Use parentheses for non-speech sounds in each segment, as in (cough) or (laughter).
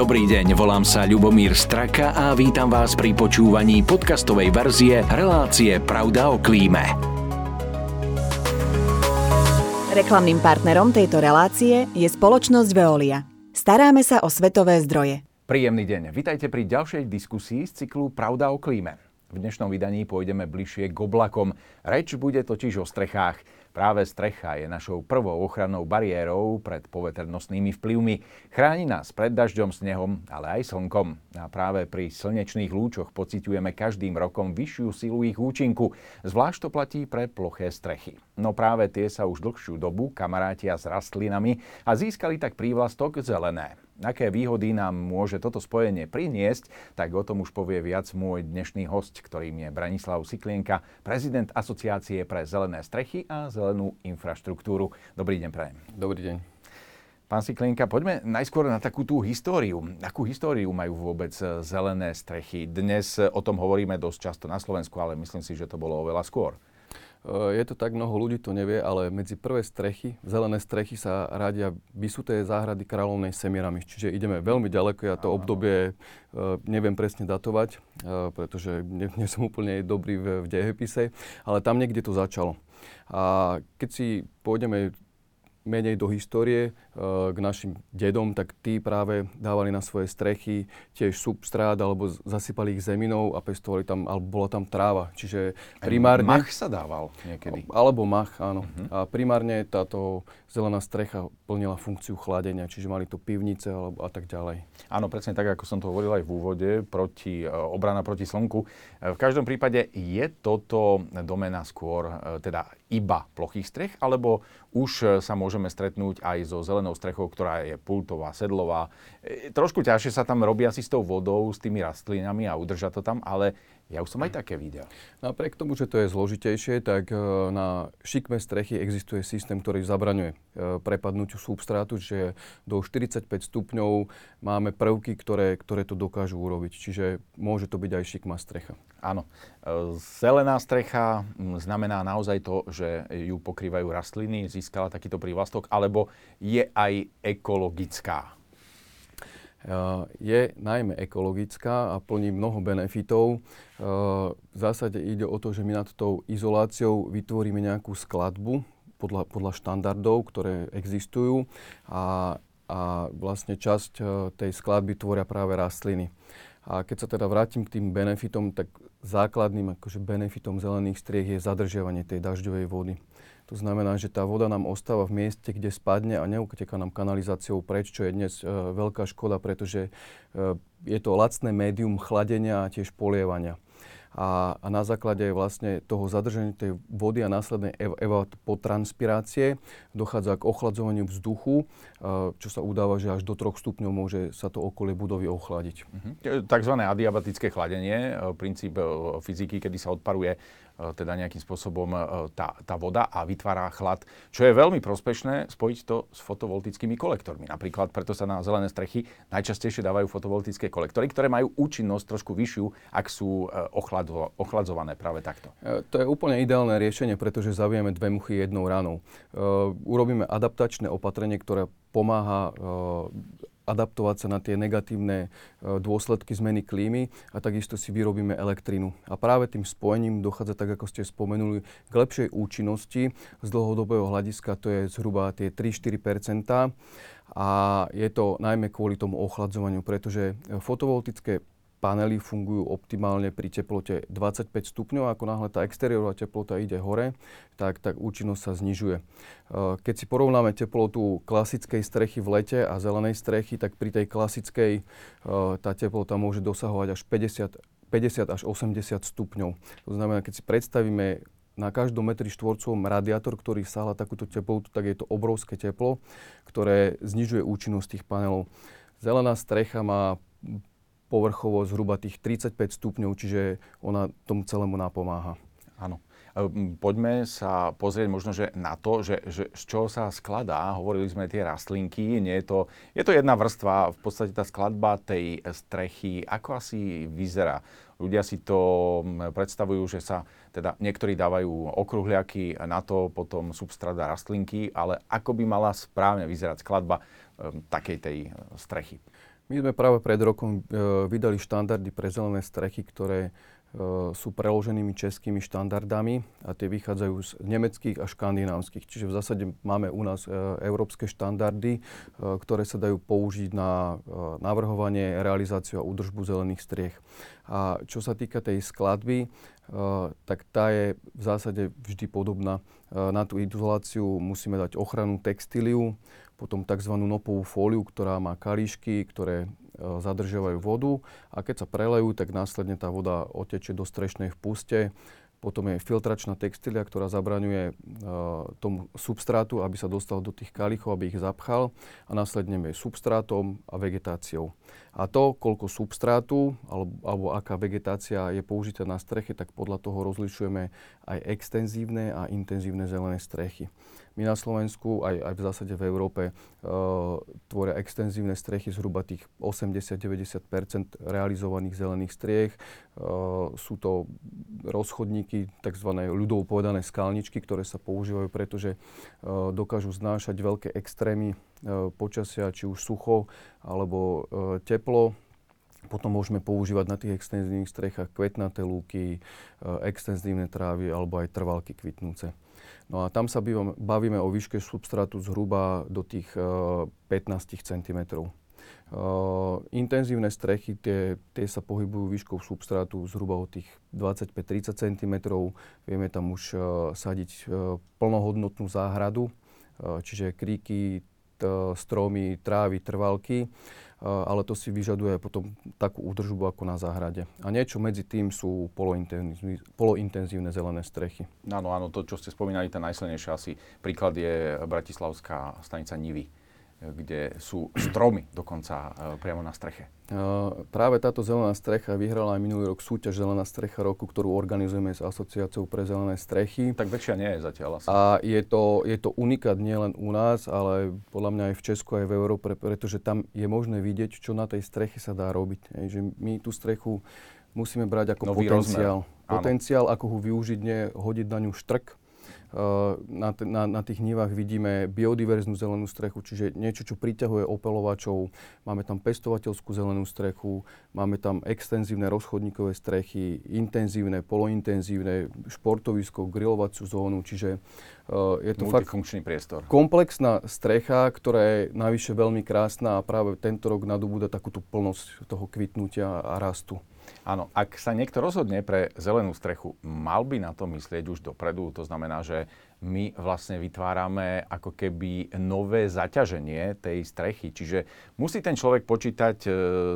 Dobrý deň, volám sa Ľubomír Straka a vítam vás pri počúvaní podcastovej verzie relácie Pravda o klíme. Reklamným partnerom tejto relácie je spoločnosť Veolia. Staráme sa o svetové zdroje. Príjemný deň. Vitajte pri ďalšej diskusii z cyklu Pravda o klíme. V dnešnom vydaní pôjdeme bližšie k oblakom. Reč bude totiž o strechách. Práve strecha je našou prvou ochrannou bariérou pred poveternostnými vplyvmi. Chráni nás pred dažďom, snehom, ale aj slnkom. A práve pri slnečných lúčoch pociťujeme každým rokom vyššiu silu ich účinku. Zvlášť to platí pre ploché strechy. No práve tie sa už dlhšiu dobu kamarátia s rastlinami a získali tak prívlastok zelené. Aké výhody nám môže toto spojenie priniesť, tak o tom už povie viac môj dnešný host, ktorým je Branislav Siklienka, prezident Asociácie pre zelené strechy a zelenú infraštruktúru. Dobrý deň, prajem. Dobrý deň. Pán Siklienka, poďme najskôr na takú tú históriu. Akú históriu majú vôbec zelené strechy? Dnes o tom hovoríme dosť často na Slovensku, ale myslím si, že to bolo oveľa skôr. Eh, je to tak, mnoho ľudí to nevie, ale medzi prvé strechy, zelené strechy sa radia vysuté záhrady kráľovnej Semiramis. Čiže ideme veľmi ďaleko, ja to obdobie eh, neviem presne datovať, eh, pretože nie, nie som úplne dobrý v, v dejepise, ale tam niekde to začalo. A keď si pôjdeme menej do histórie, k našim dedom, tak tí práve dávali na svoje strechy tiež substrát alebo zasypali ich zeminou a pestovali tam, alebo bola tam tráva. Čiže primárne... Mach sa dával niekedy. Alebo mach, áno. Uh-huh. A primárne táto zelená strecha plnila funkciu chladenia, čiže mali to pivnice alebo a tak ďalej. Áno, presne tak, ako som to hovoril aj v úvode, proti, e, obrana proti slnku. E, v každom prípade je toto domena skôr teda iba plochých strech, alebo už sa môžeme stretnúť aj so zelenou strechou, ktorá je pultová, sedlová. E, trošku ťažšie sa tam robí asi s tou vodou, s tými rastlinami a udrža to tam, ale ja už som aj také videl. Napriek tomu, že to je zložitejšie, tak e, na šikme strechy existuje systém, ktorý zabraňuje e, prepadnutiu substrátu, že do 45 stupňov máme prvky, ktoré, ktoré to dokážu urobiť. Čiže môže to byť aj šikma strecha. Áno. E, zelená strecha znamená naozaj to, že ju pokrývajú rastliny, získala takýto prívlastok, alebo je aj ekologická? Je najmä ekologická a plní mnoho benefitov. V zásade ide o to, že my nad tou izoláciou vytvoríme nejakú skladbu podľa, podľa štandardov, ktoré existujú a, a vlastne časť tej skladby tvoria práve rastliny. A keď sa teda vrátim k tým benefitom, tak základným akože benefitom zelených striech je zadržiavanie tej dažďovej vody. To znamená, že tá voda nám ostáva v mieste, kde spadne a neuteká nám kanalizáciou preč, čo je dnes e, veľká škoda, pretože e, je to lacné médium chladenia a tiež polievania. A, a na základe vlastne toho zadržania tej vody a následnej ev- evapotranspirácie dochádza k ochladzovaniu vzduchu, e, čo sa udáva, že až do 3 stupňov môže sa to okolie budovy ochladiť. Uh-huh. Takzvané adiabatické chladenie, e, princíp e, fyziky, kedy sa odparuje teda nejakým spôsobom e, tá, tá voda a vytvára chlad, čo je veľmi prospešné spojiť to s fotovoltickými kolektormi. Napríklad preto sa na zelené strechy najčastejšie dávajú fotovoltické kolektory, ktoré majú účinnosť trošku vyššiu, ak sú e, ochladzo, ochladzované práve takto. To je úplne ideálne riešenie, pretože zavieme dve muchy jednou ranou. Urobíme adaptačné opatrenie, ktoré pomáha adaptovať sa na tie negatívne e, dôsledky zmeny klímy a takisto si vyrobíme elektrínu. A práve tým spojením dochádza, tak ako ste spomenuli, k lepšej účinnosti z dlhodobého hľadiska, to je zhruba tie 3-4% a je to najmä kvôli tomu ochladzovaniu, pretože fotovoltické panely fungujú optimálne pri teplote 25 stupňov. Ako náhle tá exteriérová teplota ide hore, tak, tak účinnosť sa znižuje. Eh, keď si porovnáme teplotu klasickej strechy v lete a zelenej strechy, tak pri tej klasickej eh, tá teplota môže dosahovať až 50, 50 až 80 stupňov. To znamená, keď si predstavíme na každom metri štvorcovom radiátor, ktorý sáhla takúto teplotu, tak je to obrovské teplo, ktoré znižuje účinnosť tých panelov. Zelená strecha má povrchovo zhruba tých 35 stupňov, čiže ona tomu celému napomáha. Áno. E, poďme sa pozrieť možno že na to, že, že z čoho sa skladá. Hovorili sme tie rastlinky, nie je to, je to jedna vrstva, v podstate tá skladba tej strechy, ako asi vyzerá. Ľudia si to predstavujú, že sa teda niektorí dávajú okruhliaky na to, potom substrát rastlinky, ale ako by mala správne vyzerať skladba um, takej tej strechy? My sme práve pred rokom vydali štandardy pre zelené strechy, ktoré E, sú preloženými českými štandardami a tie vychádzajú z nemeckých a škandinávskych. Čiže v zásade máme u nás e, európske štandardy, e, ktoré sa dajú použiť na navrhovanie, realizáciu a údržbu zelených striech. A čo sa týka tej skladby, tak tá je v zásade vždy podobná. Na tú izoláciu musíme dať ochranu textíliu, potom tzv. nopovú fóliu, ktorá má kalíšky, ktoré E, zadržiavajú vodu a keď sa prelejú, tak následne tá voda otečie do strešnej v puste. Potom je filtračná textília, ktorá zabraňuje e, tomu substrátu, aby sa dostal do tých kalichov, aby ich zapchal a následne je substrátom a vegetáciou. A to, koľko substrátu alebo, alebo aká vegetácia je použitá na streche, tak podľa toho rozlišujeme aj extenzívne a intenzívne zelené strechy. My na Slovensku, aj, aj v zásade v Európe, uh, tvoria extenzívne strechy zhruba tých 80-90% realizovaných zelených striech. Uh, sú to rozchodníky, tzv. ľudovo povedané skalničky, ktoré sa používajú, pretože uh, dokážu znášať veľké extrémy počasia, či už sucho alebo uh, teplo. Potom môžeme používať na tých extenzívnych strechách kvetnaté lúky, extenzívne trávy alebo aj trvalky kvitnúce. No a tam sa bavíme, o výške substrátu zhruba do tých uh, 15 cm. Uh, intenzívne strechy, tie, tie sa pohybujú výškou substrátu zhruba od tých 25-30 cm. Vieme tam už uh, sadiť uh, plnohodnotnú záhradu, uh, čiže kríky, stromy, trávy, trvalky ale to si vyžaduje potom takú údržbu ako na záhrade. A niečo medzi tým sú polointenzívne zelené strechy. Áno, áno, to, čo ste spomínali, ten najsilnejší asi príklad je Bratislavská stanica Nivy kde sú stromy dokonca e, priamo na streche. Uh, práve táto zelená strecha vyhrala aj minulý rok súťaž Zelená strecha roku, ktorú organizujeme s Asociáciou pre zelené strechy. Tak väčšia nie je zatiaľ asi. A je to, je to unikát nielen u nás, ale podľa mňa aj v Česku, aj v Európe, pretože tam je možné vidieť, čo na tej streche sa dá robiť. Hej, že my tú strechu musíme brať ako Nový potenciál. Rozmer. Potenciál, ako ho využiť, nie hodiť na ňu štrk, na, na, na tých nivách vidíme biodiverznú zelenú strechu, čiže niečo, čo priťahuje opelovačov. Máme tam pestovateľskú zelenú strechu, máme tam extenzívne rozchodníkové strechy, intenzívne, polointenzívne, športovisko, grilovaciu zónu, čiže uh, je to fakt priestor. komplexná strecha, ktorá je navyše veľmi krásna a práve tento rok nadobúda takúto plnosť toho kvitnutia a rastu. Áno, ak sa niekto rozhodne pre zelenú strechu, mal by na to myslieť už dopredu. To znamená, že my vlastne vytvárame ako keby nové zaťaženie tej strechy. Čiže musí ten človek počítať e,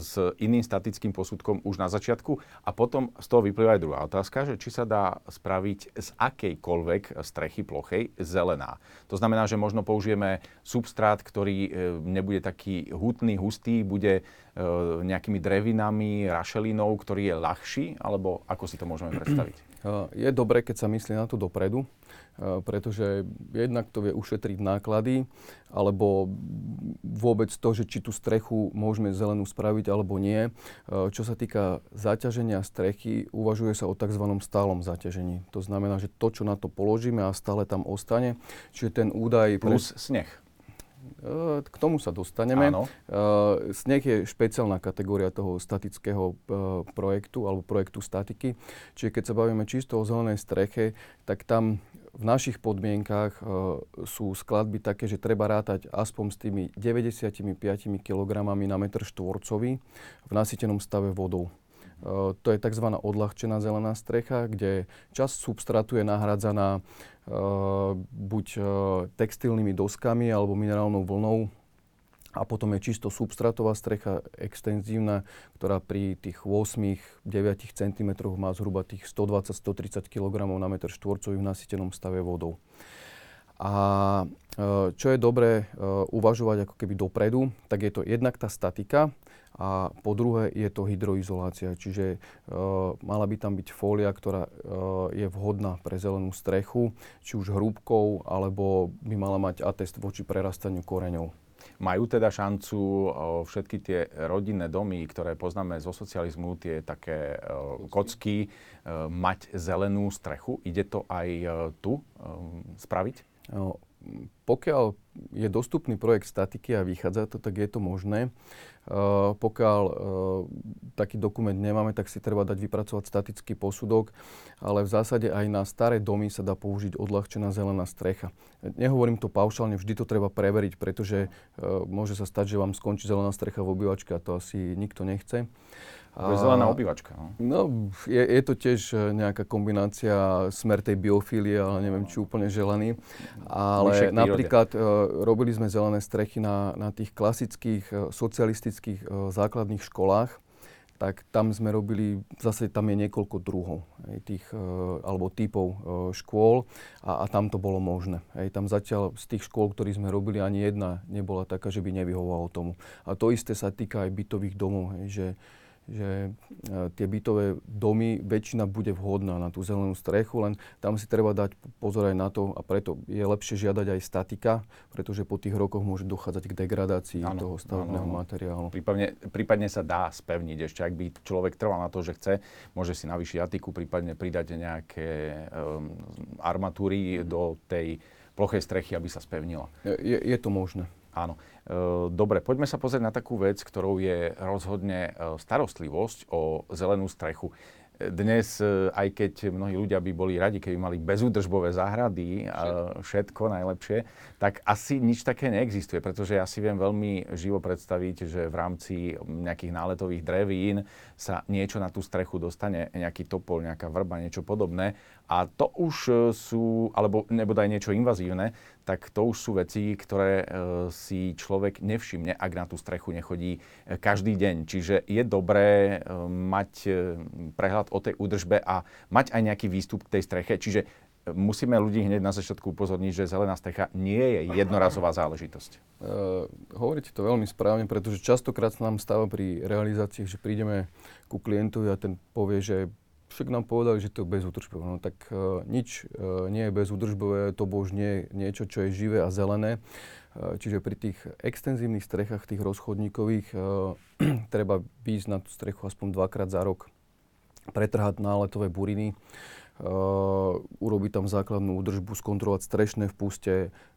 s iným statickým posudkom už na začiatku a potom z toho vyplýva aj druhá otázka, že či sa dá spraviť z akejkoľvek strechy plochej zelená. To znamená, že možno použijeme substrát, ktorý e, nebude taký hutný, hustý, bude e, nejakými drevinami, rašelinou, ktorý je ľahší, alebo ako si to môžeme predstaviť? Je dobré, keď sa myslí na to dopredu, pretože jednak to vie ušetriť náklady, alebo vôbec to, že či tú strechu môžeme zelenú spraviť alebo nie. Čo sa týka zaťaženia strechy, uvažuje sa o tzv. stálom zaťažení. To znamená, že to, čo na to položíme a stále tam ostane, čiže ten údaj... Plus pre... sneh. K tomu sa dostaneme. Áno. Sneh je špeciálna kategória toho statického projektu alebo projektu statiky. Čiže keď sa bavíme čisto o zelenej streche, tak tam v našich podmienkách e, sú skladby také, že treba rátať aspoň s tými 95 kg na metr štvorcový v nasýtenom stave vodou. E, to je tzv. odľahčená zelená strecha, kde časť substrátu je nahradzaná e, buď textilnými doskami alebo minerálnou vlnou a potom je čisto substratová strecha extenzívna, ktorá pri tých 8-9 cm má zhruba tých 120-130 kg na meter štvorcový v nasýtenom stave vodou. A čo je dobré uvažovať ako keby dopredu, tak je to jednak tá statika a po druhé je to hydroizolácia, čiže mala by tam byť fólia, ktorá je vhodná pre zelenú strechu, či už hrúbkou, alebo by mala mať atest voči prerastaniu koreňov. Majú teda šancu všetky tie rodinné domy, ktoré poznáme zo socializmu, tie také kocky, mať zelenú strechu? Ide to aj tu spraviť? Pokiaľ je dostupný projekt statiky a vychádza to, tak je to možné. Uh, pokiaľ uh, taký dokument nemáme, tak si treba dať vypracovať statický posudok, ale v zásade aj na staré domy sa dá použiť odľahčená zelená strecha. Nehovorím to paušálne, vždy to treba preveriť, pretože uh, môže sa stať, že vám skončí zelená strecha v obývačke a to asi nikto nechce. To je zelená obývačka. No, no je, je to tiež nejaká kombinácia smer tej biofílie, ale neviem, či úplne želaný. Ale napríklad uh, robili sme zelené strechy na, na tých klasických uh, socialistických uh, základných školách, tak tam sme robili, zase tam je niekoľko druhov hej, tých, uh, alebo typov škôl a, a tam to bolo možné. Hej, tam zatiaľ z tých škôl, ktorých sme robili, ani jedna nebola taká, že by nevyhovovalo tomu. A to isté sa týka aj bytových domov, hej, že že e, tie bytové domy, väčšina bude vhodná na tú zelenú strechu, len tam si treba dať pozor aj na to a preto je lepšie žiadať aj statika, pretože po tých rokoch môže dochádzať k degradácii ano, toho stavebného ano. materiálu. Prípadne, prípadne sa dá spevniť ešte, ak by človek trval na to, že chce, môže si navýšiť atiku, prípadne pridať nejaké um, armatúry do tej plochej strechy, aby sa spevnila. Je, je to možné. Áno. E, dobre, poďme sa pozrieť na takú vec, ktorou je rozhodne e, starostlivosť o zelenú strechu. Dnes, e, aj keď mnohí ľudia by boli radi, keby mali bezúdržbové záhrady a všetko najlepšie, tak asi nič také neexistuje, pretože ja si viem veľmi živo predstaviť, že v rámci nejakých náletových drevín sa niečo na tú strechu dostane, nejaký topol, nejaká vrba, niečo podobné. A to už sú, alebo nebodaj niečo invazívne, tak to už sú veci, ktoré e, si človek nevšimne, ak na tú strechu nechodí e, každý deň. Čiže je dobré e, mať prehľad o tej údržbe a mať aj nejaký výstup k tej streche. Čiže musíme ľudí hneď na začiatku upozorniť, že zelená strecha nie je jednorazová záležitosť. Uh, hovoríte to veľmi správne, pretože častokrát sa nám stáva pri realizácii, že prídeme ku klientovi a ten povie, že však nám povedali, že to je bezúdržbové. No tak uh, nič uh, nie je bezúdržbové, to bož nie je niečo, čo je živé a zelené. Uh, čiže pri tých extenzívnych strechách, tých rozchodníkových, uh, (clears throat) treba ísť na tú strechu aspoň dvakrát za rok, pretrhať náletové buriny, Uh, urobiť tam základnú údržbu, skontrolovať strešné v puste,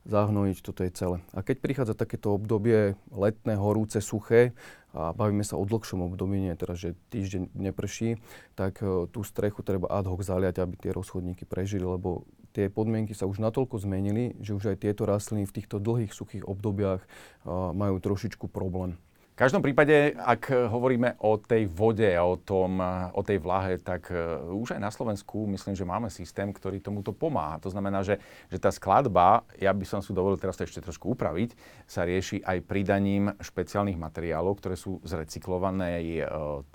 zahnojiť, toto je celé. A keď prichádza takéto obdobie letné, horúce, suché, a bavíme sa o dlhšom období, nie teda, že týždeň neprší, tak uh, tú strechu treba ad hoc zaliať, aby tie rozchodníky prežili, lebo tie podmienky sa už natoľko zmenili, že už aj tieto rastliny v týchto dlhých suchých obdobiach uh, majú trošičku problém. V každom prípade, ak hovoríme o tej vode a o, tom, o tej vlahe, tak e, už aj na Slovensku myslím, že máme systém, ktorý tomuto pomáha. To znamená, že, že tá skladba, ja by som si dovolil teraz to ešte trošku upraviť, sa rieši aj pridaním špeciálnych materiálov, ktoré sú z, e,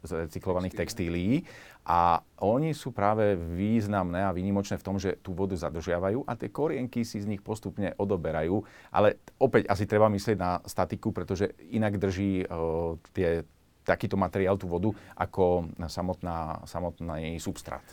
z recyklovaných textílií a oni sú práve významné a výnimočné v tom, že tú vodu zadržiavajú a tie korienky si z nich postupne odoberajú. Ale opäť asi treba myslieť na statiku, pretože inak drží tie, takýto materiál tú vodu ako samotná, samotný substrát.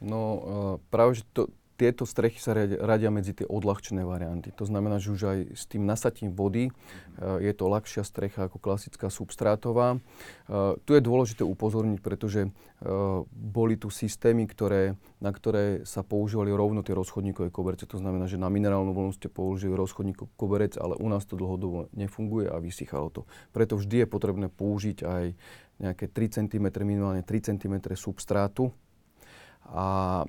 No uh, práve, že to, tieto strechy sa radia, medzi tie odľahčené varianty. To znamená, že už aj s tým nasatím vody uh, je to ľahšia strecha ako klasická substrátová. Uh, tu je dôležité upozorniť, pretože uh, boli tu systémy, ktoré, na ktoré sa používali rovno tie rozchodníkové koberce. To znamená, že na minerálnu vlnu ste použili rozchodníkový koberec, ale u nás to dlhodobo nefunguje a vysychalo to. Preto vždy je potrebné použiť aj nejaké 3 cm, minimálne 3 cm substrátu a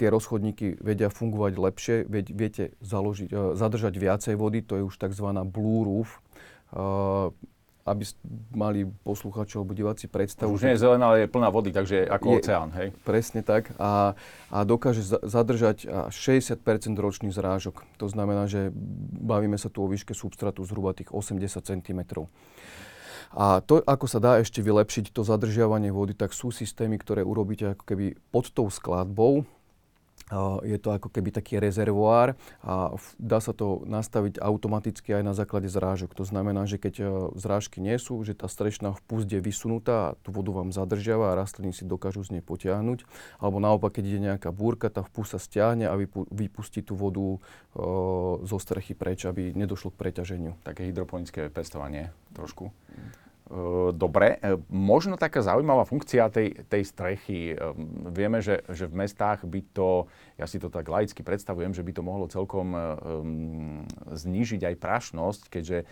tie rozchodníky vedia fungovať lepšie, viete založiť, uh, zadržať viacej vody, to je už tzv. blue roof. Uh, aby mali posluchači alebo diváci predstavu. Už nie je zelená, ale je plná vody, takže ako je, oceán, hej? Presne tak. A, a dokáže za, zadržať 60% ročných zrážok. To znamená, že bavíme sa tu o výške substratu zhruba tých 80 cm. A to, ako sa dá ešte vylepšiť to zadržiavanie vody, tak sú systémy, ktoré urobíte ako keby pod tou skladbou, je to ako keby taký rezervoár a dá sa to nastaviť automaticky aj na základe zrážok. To znamená, že keď e, zrážky nie sú, že tá strešná vpust je vysunutá a tú vodu vám zadržiava a rastliny si dokážu z nej potiahnuť. Alebo naopak, keď ide nejaká búrka, tá vpust sa stiahne a vypustí tú vodu e, zo strechy preč, aby nedošlo k preťaženiu. Také hydroponické pestovanie trošku. Dobre. Možno taká zaujímavá funkcia tej, tej strechy. Vieme, že, že v mestách by to, ja si to tak laicky predstavujem, že by to mohlo celkom znížiť aj prašnosť, keďže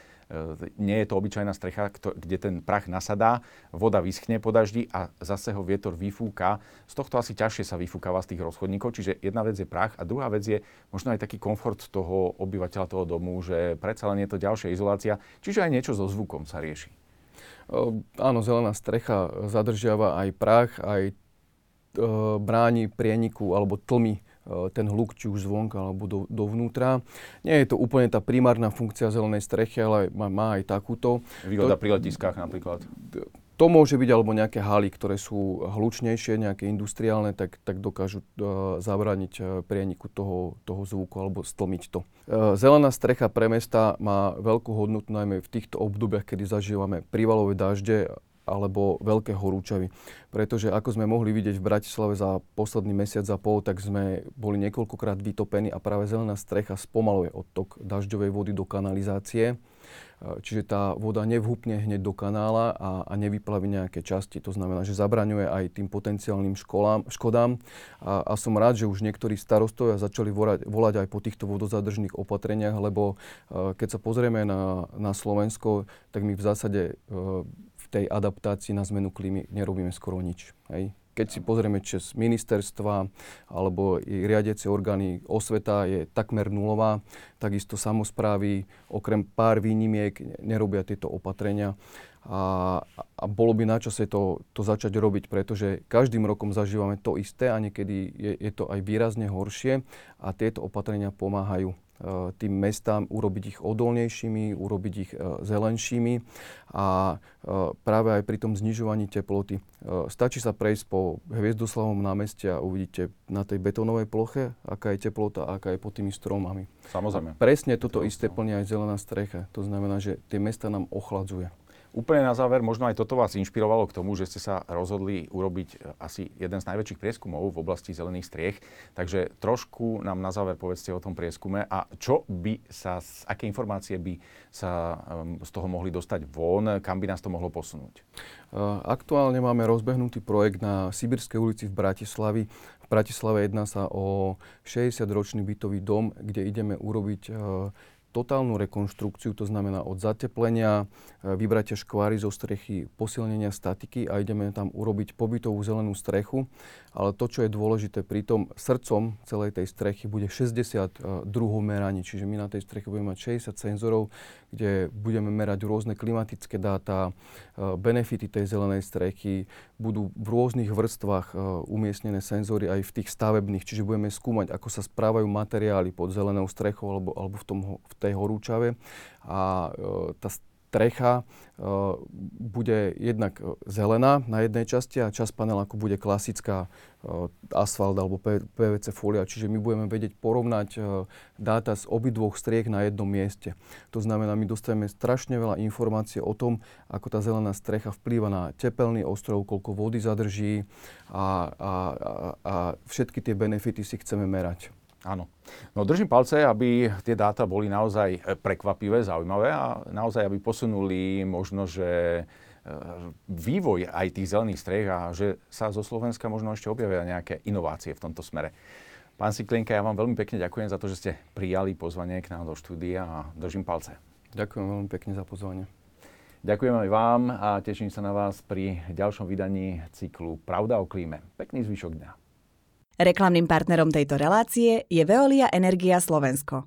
nie je to obyčajná strecha, kde ten prach nasadá, voda vyschne po daždi a zase ho vietor vyfúka. Z tohto asi ťažšie sa vyfúkava z tých rozchodníkov, čiže jedna vec je prach a druhá vec je možno aj taký komfort toho obyvateľa toho domu, že predsa len je to ďalšia izolácia, čiže aj niečo so zvukom sa rieši. Áno, zelená strecha zadržiava aj prach, aj bráni prieniku alebo tlmy E, ten hluk, či už zvonka alebo do, dovnútra. Nie je to úplne tá primárna funkcia zelenej strechy, ale má, má aj takúto. Výhoda to, pri letiskách napríklad. To môže byť alebo nejaké haly, ktoré sú hlučnejšie, nejaké industriálne, tak, tak dokážu uh, zabrániť uh, prieniku toho, toho zvuku alebo stlmiť to. Uh, zelená strecha pre mesta má veľkú hodnotu najmä v týchto obdobiach, kedy zažívame prívalové dažde alebo veľké horúčavy. Pretože ako sme mohli vidieť v Bratislave za posledný mesiac a pol, tak sme boli niekoľkokrát vytopení a práve zelená strecha spomaluje odtok dažďovej vody do kanalizácie. E, čiže tá voda nevhupne hneď do kanála a, a nevyplaví nejaké časti. To znamená, že zabraňuje aj tým potenciálnym školám, škodám. A, a som rád, že už niektorí starostovia začali volať, volať aj po týchto vodozadržných opatreniach, lebo uh, keď sa pozrieme na, na Slovensko, tak my v zásade uh, tej adaptácii na zmenu klímy nerobíme skoro nič. Hej. Keď si pozrieme čes ministerstva alebo i riadiace orgány, osveta je takmer nulová, takisto samozprávy, okrem pár výnimiek, nerobia tieto opatrenia. A, a bolo by na čase to, to začať robiť, pretože každým rokom zažívame to isté a niekedy je, je to aj výrazne horšie a tieto opatrenia pomáhajú tým mestám urobiť ich odolnejšími, urobiť ich eh, zelenšími a eh, práve aj pri tom znižovaní teploty. Stačí sa prejsť po Hviezdoslavom námeste a uvidíte na tej betónovej ploche, aká je teplota, aká je pod tými stromami. Samozrejme. A presne toto isté plní aj zelená strecha. To znamená, že tie mesta nám ochladzuje. Úplne na záver, možno aj toto vás inšpirovalo k tomu, že ste sa rozhodli urobiť e, asi jeden z najväčších prieskumov v oblasti zelených striech. Takže trošku nám na záver povedzte o tom prieskume a čo by sa, aké informácie by sa z toho mohli dostať von, kam by nás to mohlo posunúť? E, aktuálne máme rozbehnutý projekt na Sibirskej ulici v Bratislavi. V Bratislave jedná sa o 60-ročný bytový dom, kde ideme urobiť e, totálnu rekonštrukciu, to znamená od zateplenia, e, vybratia škváry zo strechy, posilnenia statiky a ideme tam urobiť pobytovú zelenú strechu. Ale to, čo je dôležité, pri tom srdcom celej tej strechy bude 60 e, druhov meraní, čiže my na tej streche budeme mať 60 senzorov, kde budeme merať rôzne klimatické dáta, e, benefity tej zelenej strechy, budú v rôznych vrstvách umiestnené senzory aj v tých stavebných, čiže budeme skúmať, ako sa správajú materiály pod zelenou strechou alebo, alebo v, tom, v tej horúčave a e, tá strecha e, bude jednak zelená na jednej časti a časť paneláku bude klasická e, asfalt alebo PVC folia. Čiže my budeme vedieť porovnať dáta z obidvoch striech na jednom mieste. To znamená, my dostaneme strašne veľa informácií o tom, ako tá zelená strecha vplýva na tepelný ostrov, koľko vody zadrží a, a, a, a všetky tie benefity si chceme merať. Áno. No držím palce, aby tie dáta boli naozaj prekvapivé, zaujímavé a naozaj, aby posunuli možno, že e, vývoj aj tých zelených striech a že sa zo Slovenska možno ešte objavia nejaké inovácie v tomto smere. Pán Siklienka, ja vám veľmi pekne ďakujem za to, že ste prijali pozvanie k nám do štúdia a držím palce. Ďakujem veľmi pekne za pozvanie. Ďakujem aj vám a teším sa na vás pri ďalšom vydaní cyklu Pravda o klíme. Pekný zvyšok dňa. Reklamným partnerom tejto relácie je Veolia Energia Slovensko.